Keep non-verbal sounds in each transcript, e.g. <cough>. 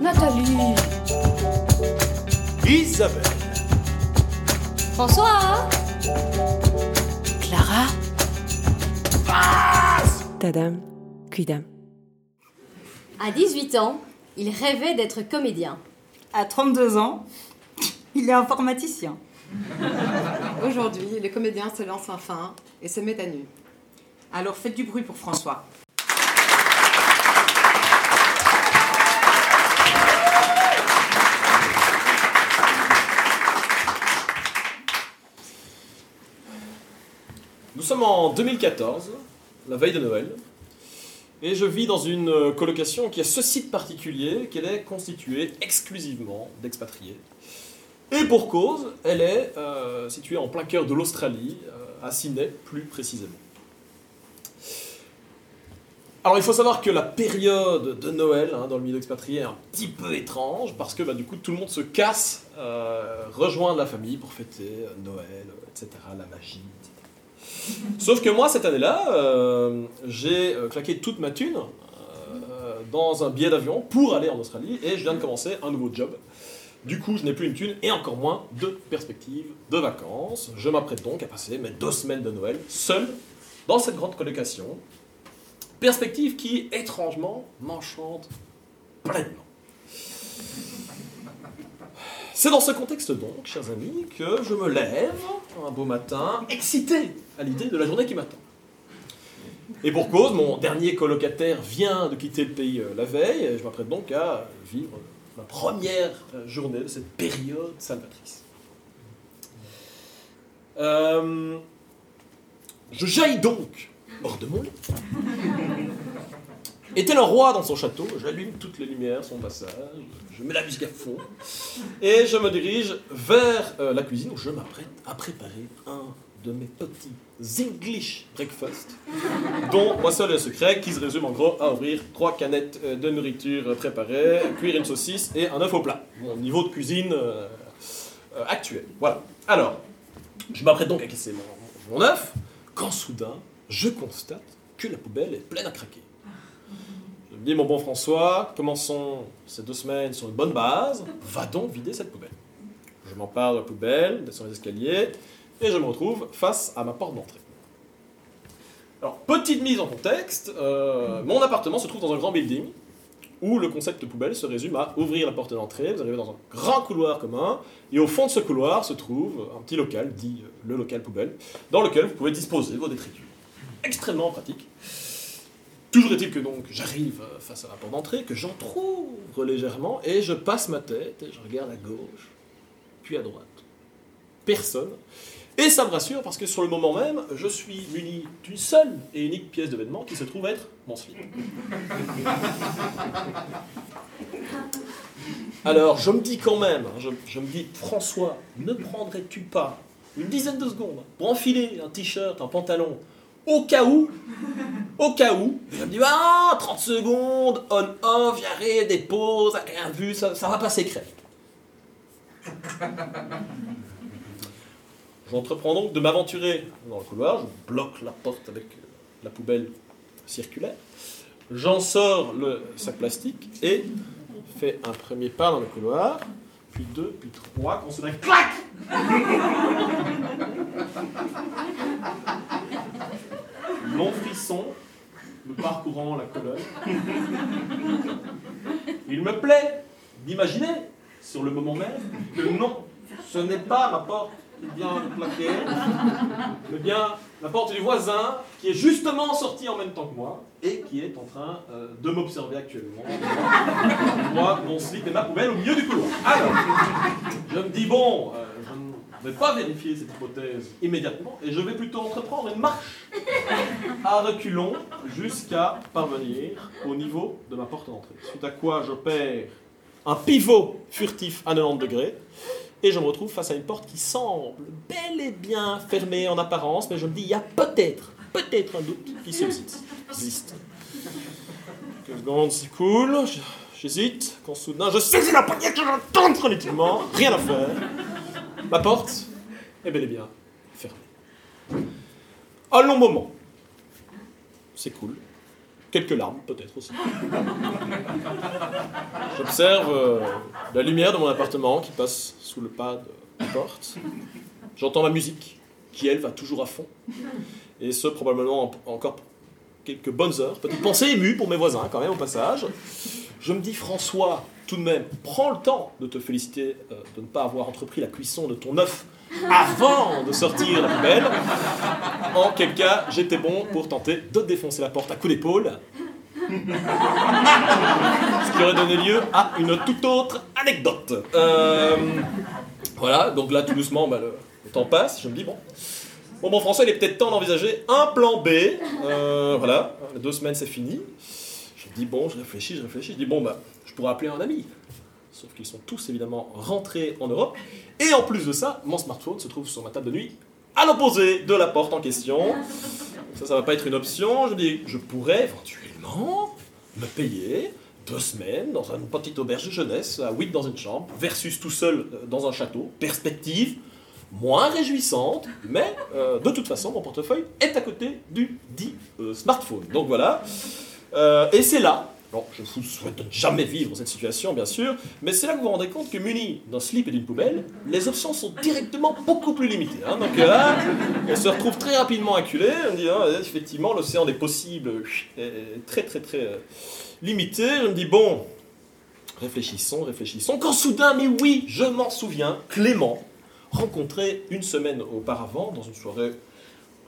Nathalie. Isabelle. François. Clara. Tadam. Cuidam. À 18 ans, il rêvait d'être comédien. À 32 ans, <laughs> il est informaticien. Aujourd'hui, le comédien se lance enfin et se met à nu. Alors faites du bruit pour François. Nous sommes en 2014, la veille de Noël, et je vis dans une colocation qui a ce site particulier qu'elle est constituée exclusivement d'expatriés. Et pour cause, elle est euh, située en plein cœur de l'Australie, euh, à Sydney plus précisément. Alors il faut savoir que la période de Noël hein, dans le milieu expatrié est un petit peu étrange parce que bah, du coup tout le monde se casse, euh, rejoindre la famille pour fêter euh, Noël, etc., la magie, etc. Sauf que moi cette année-là, euh, j'ai euh, claqué toute ma thune euh, dans un billet d'avion pour aller en Australie et je viens de commencer un nouveau job. Du coup, je n'ai plus une thune et encore moins de perspectives de vacances. Je m'apprête donc à passer mes deux semaines de Noël seul dans cette grande colocation Perspective qui, étrangement, m'enchante pleinement. C'est dans ce contexte donc, chers amis, que je me lève un beau matin, excité à l'idée de la journée qui m'attend. Et pour cause, mon dernier colocataire vient de quitter le pays euh, la veille, et je m'apprête donc à vivre ma première euh, journée de cette période salvatrice. Euh, je jaillis donc hors de mon lit. Et tel un roi dans son château, j'allume toutes les lumières, son passage, je mets la musique à fond, et je me dirige vers euh, la cuisine où je m'apprête à préparer un de mes petits English breakfast, dont moi seul le secret, qui se résume en gros à ouvrir trois canettes euh, de nourriture préparée, cuire une saucisse et un œuf au plat. Mon niveau de cuisine euh, actuel. Voilà. Alors, je m'apprête donc à casser mon œuf, quand soudain, je constate que la poubelle est pleine à craquer. Je me dis, mon bon François, commençons ces deux semaines sur une bonne base, va donc vider cette poubelle. Je m'empare de la poubelle, descends les escaliers, et je me retrouve face à ma porte d'entrée. Alors, petite mise en contexte, euh, mon appartement se trouve dans un grand building, où le concept de poubelle se résume à ouvrir la porte d'entrée, vous arrivez dans un grand couloir commun, et au fond de ce couloir se trouve un petit local, dit le local poubelle, dans lequel vous pouvez disposer vos détritus. Extrêmement pratique. Toujours est-il que donc j'arrive euh, face à la porte d'entrée, que j'entrouvre légèrement, et je passe ma tête, et je regarde à gauche, puis à droite. Personne. Et ça me rassure parce que sur le moment même, je suis muni d'une seule et unique pièce de vêtement qui se trouve être mon slip. Alors, je me dis quand même, hein, je, me dis, François, ne prendrais-tu pas une dizaine de secondes pour enfiler un t-shirt, un pantalon, au cas où, au cas où, je me dis, ah, 30 secondes, on-off, j'arrive, des pauses, rien vu, ça, ça va passer crème. <laughs> J'entreprends donc de m'aventurer dans le couloir, je bloque la porte avec la poubelle circulaire, j'en sors le sac plastique et fais un premier pas dans le couloir, puis deux, puis trois, quand soudain, clac <laughs> Me parcourant la colonne. Il me plaît d'imaginer, sur le moment même, que non, ce n'est pas ma porte qui vient de plaquer, mais bien la porte du voisin qui est justement sorti en même temps que moi et qui est en train euh, de m'observer actuellement. moi, mon slip et ma poubelle au milieu du couloir. Alors, je me dis, bon, euh, ne vais pas vérifier cette hypothèse immédiatement et je vais plutôt entreprendre une marche à reculons jusqu'à parvenir au niveau de ma porte d'entrée. Suite à quoi je perds un pivot furtif à 90 degrés et je me retrouve face à une porte qui semble bel et bien fermée en apparence, mais je me dis, il y a peut-être, peut-être un doute qui subsiste. Quelques secondes s'écoulent, je- j'hésite, quand soudain je saisis la poignée que j'entends frénétiquement, rien à faire. Ma porte est bel et bien fermée. Un long moment s'écoule. quelques larmes peut-être aussi. J'observe euh, la lumière de mon appartement qui passe sous le pas de la porte. J'entends ma musique qui, elle, va toujours à fond. Et ce, probablement en- encore quelques bonnes heures. Petite pensée émue pour mes voisins, quand même, au passage. Je me dis, François, tout de même, prends le temps de te féliciter euh, de ne pas avoir entrepris la cuisson de ton œuf avant de sortir la poubelle. En quel cas, j'étais bon pour tenter de défoncer la porte à coups d'épaule. Ce qui aurait donné lieu à une toute autre anecdote. Euh, voilà, donc là, tout doucement, bah, le, temps passe. Je me dis, bon, bon, bon, François, il est peut-être temps d'envisager un plan B. Euh, voilà, deux semaines, c'est fini. Je dis, bon, je réfléchis, je réfléchis. Je dis, bon, bah, je pourrais appeler un ami. Sauf qu'ils sont tous évidemment rentrés en Europe. Et en plus de ça, mon smartphone se trouve sur ma table de nuit, à l'opposé de la porte en question. Ça, ça va pas être une option. Je dis, je pourrais éventuellement me payer deux semaines dans une petite auberge de jeunesse, à 8 dans une chambre, versus tout seul euh, dans un château. Perspective moins réjouissante, mais euh, de toute façon, mon portefeuille est à côté du dit euh, smartphone. Donc voilà. Euh, et c'est là, bon, je vous souhaite de jamais vivre cette situation, bien sûr, mais c'est là que vous vous rendez compte que muni d'un slip et d'une poubelle, les options sont directement beaucoup plus limitées. hein. Donc euh, là, on se retrouve très rapidement acculé. On dit, hein, effectivement, l'océan des possibles est très, très, très euh, limité. Je me dis, bon, réfléchissons, réfléchissons. Quand soudain, mais oui, je m'en souviens, Clément, rencontré une semaine auparavant dans une soirée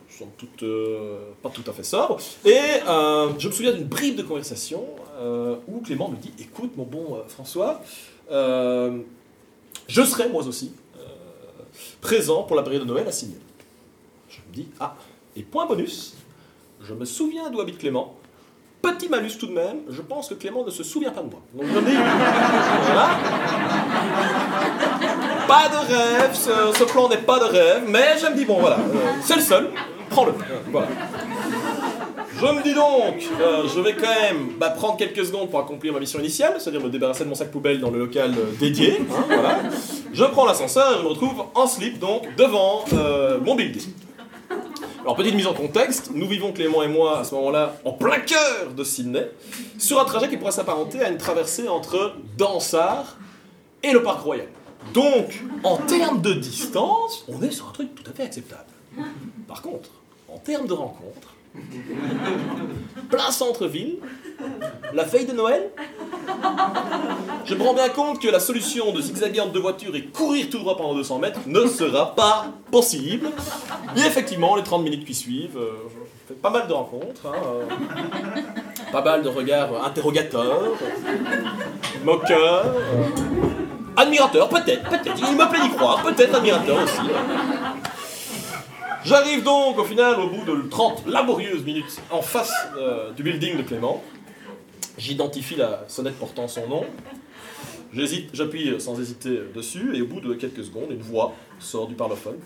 somme toute euh, pas tout à fait sobre. Et euh, je me souviens d'une bribe de conversation euh, où Clément me dit Écoute, mon bon euh, François, je serai moi aussi présent pour la période de Noël à Sydney. Je me dis Ah, et point bonus, je me souviens d'où habite Clément. Petit malus tout de même, je pense que Clément ne se souvient pas de moi. Donc je me dis Voilà. Pas de rêve, ce, plan n'est pas de rêve, mais je me dis Bon, voilà, c'est le seul, Je me dis donc, euh, je vais quand même bah, prendre quelques secondes pour accomplir ma mission initiale, c'est-à-dire me débarrasser de mon sac poubelle dans le local euh, dédié. hein. Je prends l'ascenseur et je me retrouve en slip donc devant euh, mon building. Alors petite mise en contexte, nous vivons Clément et moi à ce moment-là en plein cœur de Sydney, sur un trajet qui pourrait s'apparenter à une traversée entre Dansard et le Parc Royal. Donc, en termes de distance, on est sur un truc tout à fait acceptable. Par contre, en termes de rencontre, plein centre-ville, la veille de Noël, je me rends bien compte que la solution de zigzaguer entre deux voitures et courir tout droit pendant 200 mètres ne sera pas possible. Et effectivement, les 30 minutes qui suivent, euh, pas mal de rencontres, hein, euh, pas mal de regards interrogateurs, moqueurs, euh, admirateurs, peut-être, peut-être, il me plaît d'y croire, peut-être admirateurs aussi. euh. J'arrive donc au final au bout de 30 laborieuses minutes en face euh, du building de Clément. J'identifie la sonnette portant son nom. J'hésite, j'appuie sans hésiter dessus et au bout de quelques secondes, une voix sort du parlophone.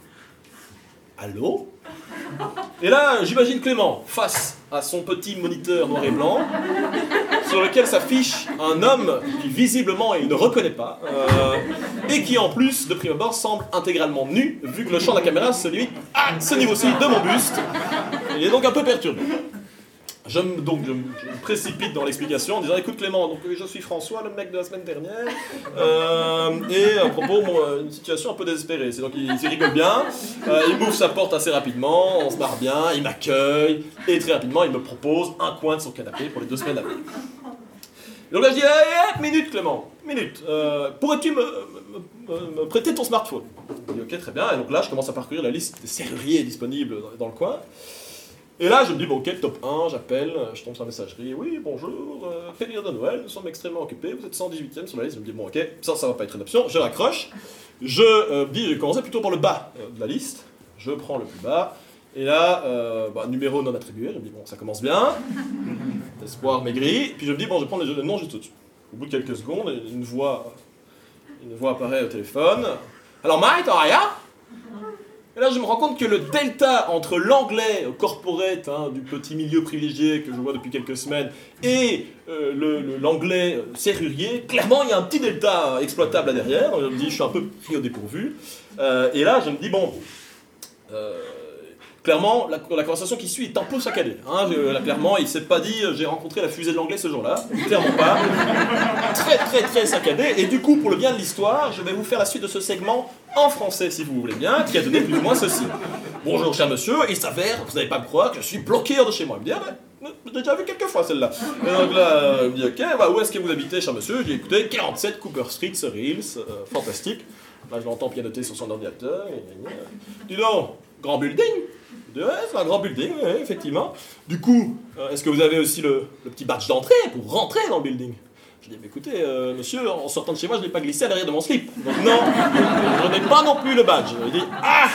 Allô? Et là, j'imagine Clément face à son petit moniteur noir et blanc sur lequel s'affiche un homme qui visiblement il ne reconnaît pas euh, et qui en plus de prime abord semble intégralement nu vu que le champ de la caméra se limite à ce niveau-ci de mon buste. Il est donc un peu perturbé. Je me, donc, je, me- précipite dans l'explication en disant Écoute Clément, donc, je suis François, le mec de la semaine dernière, euh, et à propos, bon, une situation un peu désespérée. Donc il, il rigole bien, euh, il m'ouvre sa porte assez rapidement, on se marre bien, il m'accueille, et très rapidement, il me propose un coin de son canapé pour les deux semaines à. Donc là, je dis Hé, hé, minute Clément, minute, euh, pourrais-tu me, prêter ton smartphone? Il dit Ok, très bien, et donc là, je commence à parcourir la liste des serruriers disponibles dans- le coin. Et là, je me dis, bon, ok, top 1, j'appelle, je tombe sur la messagerie. Oui, bonjour, euh, de Noël, nous sommes extrêmement occupés, vous êtes 118ème sur la liste. Je me dis, bon, ok, ça, ça va pas être une option. Je raccroche. Je euh, dis, je commencer plutôt par le bas euh, de la liste. Je prends le plus bas. Et là, bah, numéro non attribué. Je me dis, bon, ça commence bien. Espoir maigri. Puis je me dis, bon, je prendre le nom juste au-dessus. Au bout de quelques secondes, une voix, une voix apparaît au téléphone. Alors, Mike, rien et là, je me rends compte que le delta entre l'anglais corporate hein, du petit milieu privilégié que je vois depuis quelques semaines et euh, l'anglais serrurier, clairement, il y a un petit delta exploitable là derrière. Je me dis, je suis un peu pris au dépourvu. Euh, et là, je me dis, bon, euh, Clairement, la, conversation qui suit est un peu saccadée. Hein. Je- là, clairement, il s'est pas dit euh, j'ai rencontré la fusée de l'anglais ce jour-là. Clairement pas. Très, très, très saccadé. Et du coup, pour le bien de l'histoire, je vais vous faire la suite de ce segment en français, si vous voulez bien, qui a donné plus ou moins ceci. Bonjour, cher monsieur, il s'avère, vous n'allez pas me croire, que je suis bloqué de chez moi. Il me dit, ah ben, j'ai déjà vu quelques fois celle-là. Et donc là, euh, il me dit, ok, bah, où est-ce que vous habitez, cher monsieur? Je dis, écoutez, 47 Cooper Street, euh, fantastique. Là, je l'entends pianoter sur son ordinateur. gna, gna. Dis donc, grand building ouais, c'est un grand building, effectivement. Du coup, euh, est-ce que vous avez aussi le, petit badge d'entrée pour rentrer dans le building? Je dis, mais écoutez, euh, monsieur, en sortant de chez moi, je ne l'ai pas glissé à l'arrière de mon slip. Non, je n'ai pas non plus le badge. Il dit, ah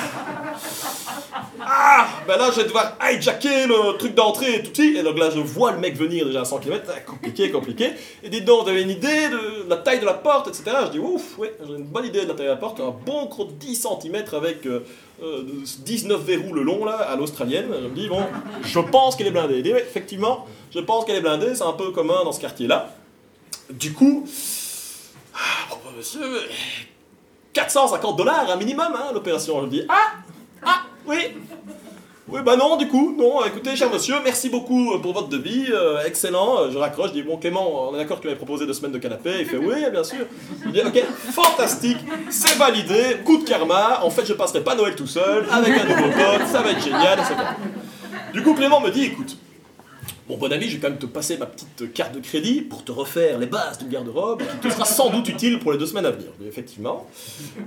Ah Ben là, je vais devoir hijacker le truc d'entrée et tout petit. Et donc là, je vois le mec venir déjà à 100 km. Compliqué, compliqué. Et dites donc, vous avez une idée de la taille de la porte, etc. Je dis, ouf, ouais, j'ai une bonne idée de la taille de la porte. Un bon gros 10 cm avec euh, euh, 19 verrous le long, là, à l'australienne. Je me dis, bon, je pense qu'elle est blindée. Il dit, ouais, effectivement, je pense qu'elle est blindée. C'est un peu commun dans ce quartier-là. Du coup, ah, bon, monsieur, 450 dollars un minimum, hein, l'opération. Je me dis, ah, ah, oui. Oui, bah non, du coup, non, écoutez, cher monsieur, merci beaucoup euh, pour votre devis, euh, excellent. Euh, Je raccroche, je dis, bon, Clément, on est d'accord que tu m'avais proposé deux semaines de canapé Il fait, oui, bien sûr. Je dis, ok, fantastique, c'est validé, coup de karma, en fait, je passerai pas Noël tout seul, avec un nouveau pote, ça va être génial, etc. Du coup, Clément me dit, écoute, Bon, bon ami, je vais quand même te passer ma petite carte de crédit pour te refaire les bases d'une garde-robe qui te sera sans doute utile pour les deux semaines à venir. Effectivement.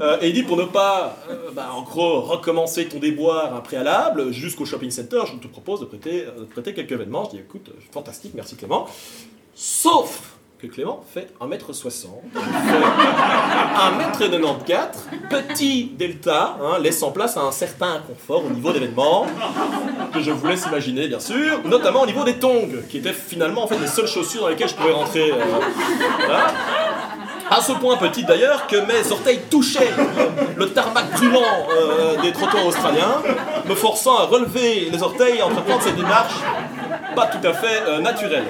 Euh, et il dit pour ne pas, euh, bah, en gros, recommencer ton déboire un préalable jusqu'au shopping center, je te propose de prêter, euh, de prêter quelques vêtements. Je dis écoute, fantastique, merci Clément. Sauf que Clément fait 1m60, fait 1m94, petit delta, hein, laissant place à un certain inconfort au niveau des vêtements que je vous laisse imaginer, bien sûr, notamment au niveau des tongs, qui étaient finalement en fait les seules chaussures dans lesquelles je pouvais rentrer. euh, voilà. À ce point petit d'ailleurs que mes orteils touchaient le tarmac brûlant euh, des trottoirs australiens, me forçant à relever les orteils et entreprendre cette démarche pas tout à fait euh, naturelle.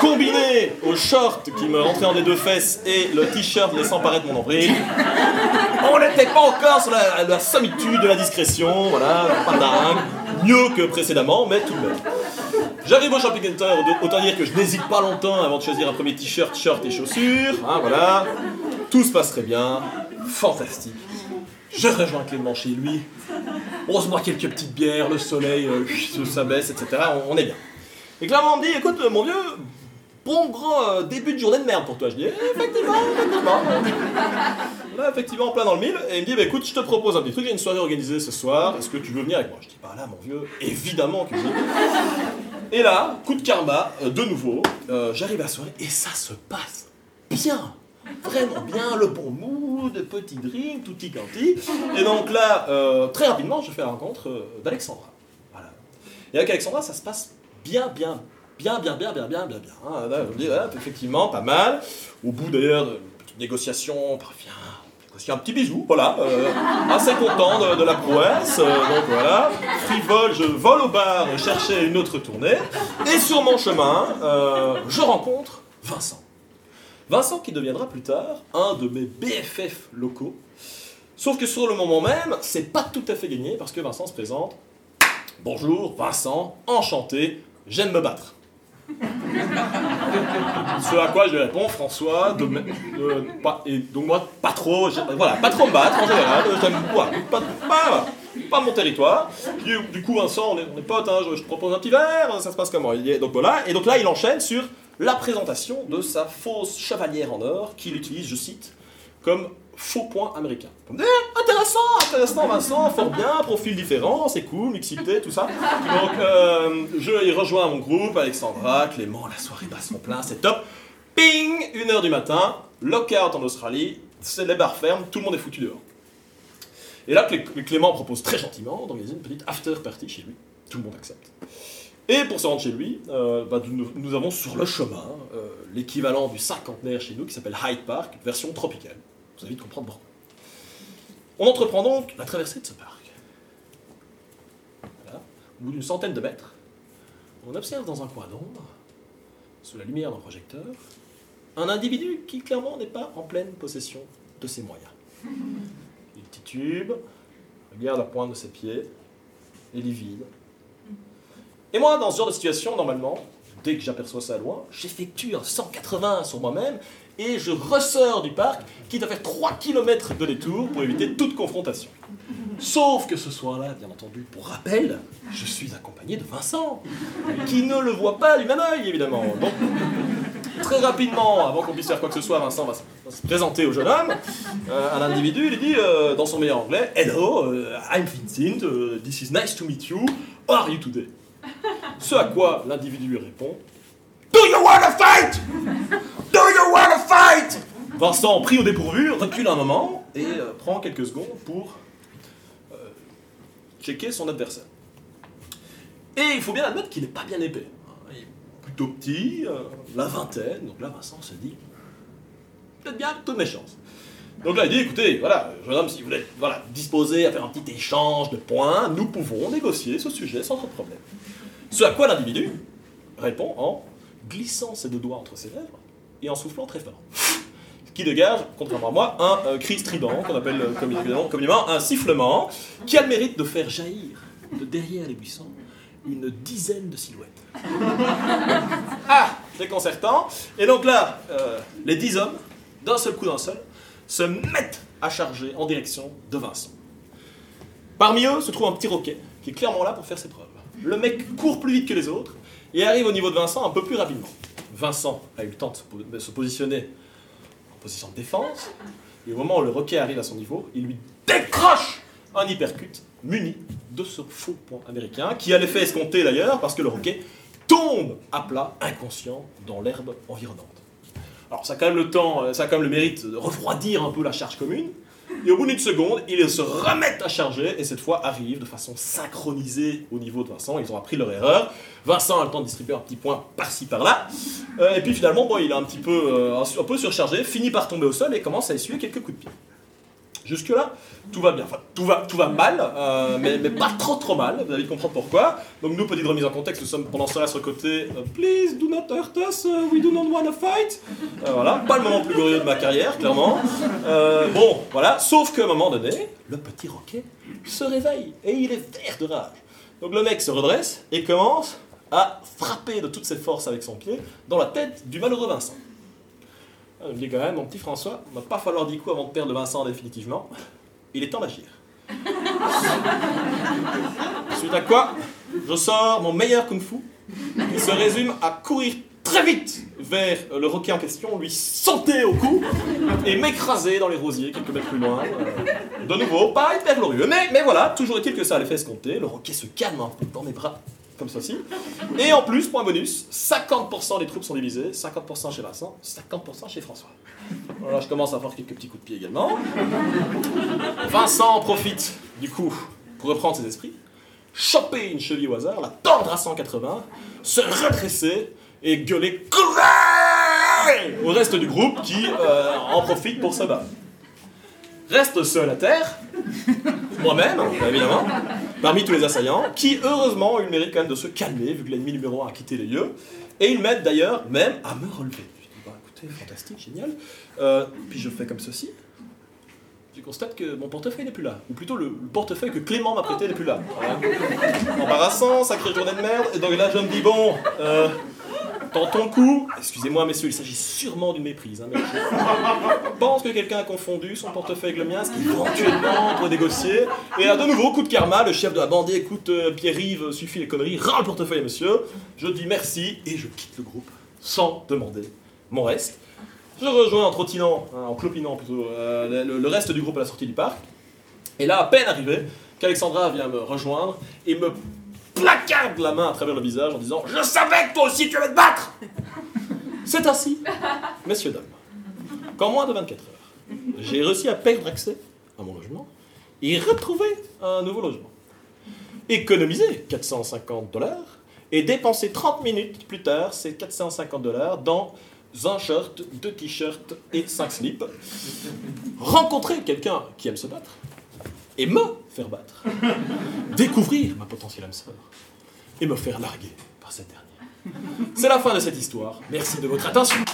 Combiné au short qui me rentrait en des deux fesses et le t-shirt laissant paraître mon nombril, on n'était pas encore sur la, la sommitude de la discrétion, voilà, pas dingue, mieux que précédemment, mais tout de même. J'arrive au shopping center, autant dire que je n'hésite pas longtemps avant de choisir un premier t-shirt, short et chaussures, hein, voilà. Tout se passe très bien, fantastique. Je rejoins Clément chez lui, on se boit quelques petites bières, le soleil euh, s'abaisse, etc. On, on est bien. Et Clément me dit, écoute mon vieux, bon grand euh, début de journée de merde pour toi. Je dis, Eh, effectivement, effectivement. <laughs> Là, effectivement, en plein dans le mille. Et il me dit, bah, écoute, je te propose un petit truc, j'ai une soirée organisée ce soir, est-ce que tu veux venir avec moi? Je dis, bah là, mon vieux, évidemment que oui. Et là, coup de karma, euh, de nouveau, euh, j'arrive à la soirée et ça se passe bien. Vraiment bien, le bon mood, petit drink, tout quanti. Et donc là, euh, très rapidement, je fais la rencontre euh, d'Alexandra. Voilà. Et avec Alexandra, ça se passe bien, bien, bien, bien, bien, bien, bien, bien, bien. ouais, effectivement, pas mal. Au bout d'ailleurs de petite négociation, on parvient aussi un petit bisou, voilà. euh, assez content de, de la prouesse. euh, donc voilà. Frivole, je vole au bar chercher une autre tournée. Et sur mon chemin, euh, je rencontre Vincent. Vincent qui deviendra plus tard un de mes BFF locaux. Sauf que sur le moment même, c'est pas tout à fait gagné parce que Vincent se présente. Bonjour, Vincent, enchanté, j'aime me battre. Ce à quoi je réponds, François, de, et donc moi, pas trop, voilà, pas trop me battre en général, euh, voilà, pas, pas, pas mon territoire. Du, coup, Vincent, on est, on est potes, hein, je, te propose un petit verre, ça se passe comment? Donc voilà, et donc là, il enchaîne sur la présentation de sa fausse chevalière en or qu'il utilise, je cite, comme faux point américain. Eh, intéressant, intéressant Vincent, fort bien, profil différent, c'est cool, mixité, tout ça. Donc euh, je rejoins mon groupe, Alexandra, Clément, la soirée bat son plein, c'est top. Ping, une heure du matin, lockout en Australie, c'est les bars ferment, tout le monde est foutu dehors. Et là, Clé- Clément propose très gentiment d'organiser une petite after party chez lui. Tout le monde accepte. Et pour se rendre chez lui, euh, bah, nous, nous avons sur le chemin euh, l'équivalent du cinquantenaire chez nous qui s'appelle Hyde Park, version tropicale. Vous allez vite comprendre pourquoi. On entreprend donc la traversée de ce parc. Voilà. Au bout d'une centaine de mètres, on observe dans un coin d'ombre, sous la lumière d'un projecteur, un individu qui clairement n'est pas en pleine possession de ses moyens. <laughs> Il titube, regarde la pointe de ses pieds, et livide. Et moi, dans ce genre de situation, normalement, dès que j'aperçois ça loin, j'effectue un 180 sur moi-même et je ressors du parc, quitte à faire 3 km de détour pour éviter toute confrontation. Sauf que ce soir-là, bien entendu, pour rappel, je suis accompagné de Vincent, qui ne le voit pas du même œil, évidemment. Donc, très rapidement, avant qu'on puisse faire quoi que ce soit, Vincent va se, va se présenter au jeune homme, euh, à l'individu, il dit euh, dans son meilleur anglais Hello, euh, I'm Vincent, euh, this is nice to meet you, how are you today Ce à quoi l'individu lui répond Do you wanna fight Vincent, pris au dépourvu, recule un moment et euh, prend quelques secondes pour euh, checker son adversaire. Et il faut bien admettre qu'il n'est pas bien épais. Il est plutôt petit, euh, la vingtaine, donc là Vincent se dit peut-être bien toutes mes chances. Donc là il dit écoutez, voilà, jeune homme, si vous êtes voilà, disposé à faire un petit échange de points, nous pouvons négocier ce sujet sans trop de problème. Ce à quoi l'individu répond en glissant ses deux doigts entre ses lèvres et en soufflant très fort. Ce qui dégage, contrairement à moi, un euh, cri strident qu'on appelle euh, communément, communément un sifflement, qui a le mérite de faire jaillir de derrière les buissons une dizaine de silhouettes. <laughs> ah, déconcertant. Et donc là, euh, les dix hommes, d'un seul coup d'un seul, se mettent à charger en direction de Vincent. Parmi eux se trouve un petit roquet qui est clairement là pour faire ses preuves. Le mec court plus vite que les autres et arrive au niveau de Vincent un peu plus rapidement. Vincent a eu le temps de se positionner en position de défense et au moment où le roquet arrive à son niveau, il lui décroche un hypercute muni de ce faux point américain qui a l'effet escompté d'ailleurs parce que le roquet tombe à plat, inconscient, dans l'herbe environnante. Alors ça a quand même le temps, euh, ça a quand même le mérite de refroidir un peu la charge commune. Et au bout d'une seconde, ils se remettent à charger et cette fois arrivent de façon synchronisée au niveau de Vincent. Ils ont appris leur erreur. Vincent a le temps de distribuer un petit point par-ci par-là. Euh, et puis finalement, il est un petit euh, un peu surchargé, finit par tomber au sol et commence à essuyer quelques coups de pied. Jusque-là, tout va bien. Enfin, tout va, tout va mal, euh, mais, mais pas trop trop mal. Vous allez comprendre pourquoi. Donc nous, petite remise en contexte, nous sommes pendant cela sur le côté euh, Please do not hurt us, uh, we do not want to fight. Euh, voilà, pas le moment plus glorieux de ma carrière, clairement. Euh, bon, voilà. Sauf qu'à un moment donné, le petit roquet se réveille et il est vert de rage. Donc le mec se redresse et commence à frapper de toutes ses forces avec son pied dans la tête du malheureux Vincent. Je me dis quand même, mon petit François, il va pas falloir dire quoi avant de perdre Vincent définitivement. Il est temps d'agir. <laughs> Suite à quoi, je sors mon meilleur kung-fu, qui se résume à courir très vite vers euh, le roquet en question, lui sauter au cou et m'écraser dans les rosiers quelques mètres plus loin. Euh, de nouveau, pas hyper glorieux, mais, mais voilà, toujours est-il que ça a l'effet escompté. Le roquet se calme peu dans mes bras, comme ceci. Et en plus, point bonus, 50% des troupes sont divisées, 50% chez Vincent, 50% chez François. Voilà, je commence à avoir quelques petits coups de pied également. Vincent en profite, du coup, pour reprendre ses esprits, choper une cheville au hasard, la tordre à 180, se redresser et gueuler au reste du groupe qui euh, en profite pour se battre. Reste seul à terre, moi-même, évidemment, parmi tous les assaillants, qui heureusement ont eu le mérite quand même de se calmer, vu que l'ennemi numéro 1 a quitté les lieux, et ils m'aident d'ailleurs même à me relever. Je dis, bah écoutez, fantastique, génial. Euh, puis je fais comme ceci. Je constate que mon portefeuille n'est plus là. Ou plutôt, le, le portefeuille que Clément m'a prêté n'est plus là. Embarrassant, sacrée journée de merde. Et donc là, je me dis, bon, euh, tentons le coup. Excusez-moi, messieurs, il s'agit sûrement d'une méprise. hein, pense que quelqu'un a confondu son portefeuille avec le mien, ce qui éventuellement pourrait négocier. Et là, de nouveau, coup de karma, le chef de la bande dit, écoute, euh, Pierre-Yves, suffit les conneries, rends le portefeuille monsieur. Je dis merci et je quitte le groupe sans demander mon reste. Je rejoins en trottinant, hein, en clopinant plutôt, euh, le reste du groupe à la sortie du parc. Et là, à peine arrivé, qu'Alexandra vient me rejoindre et me placarde la main à travers le visage en disant Je savais que toi aussi tu allais te battre C'est ainsi, messieurs, dames, qu'en moins de 24 heures, j'ai réussi à perdre accès à mon logement et retrouver un nouveau logement. Économiser 450 dollars et dépenser 30 minutes plus tard ces 450 dollars dans un shirt, deux t-shirts et cinq slips. Rencontrer quelqu'un qui aime se battre et me faire battre. <laughs> Découvrir ma potentielle âme sœur et me faire larguer par cette dernière. C'est la fin de cette histoire. Merci de votre attention.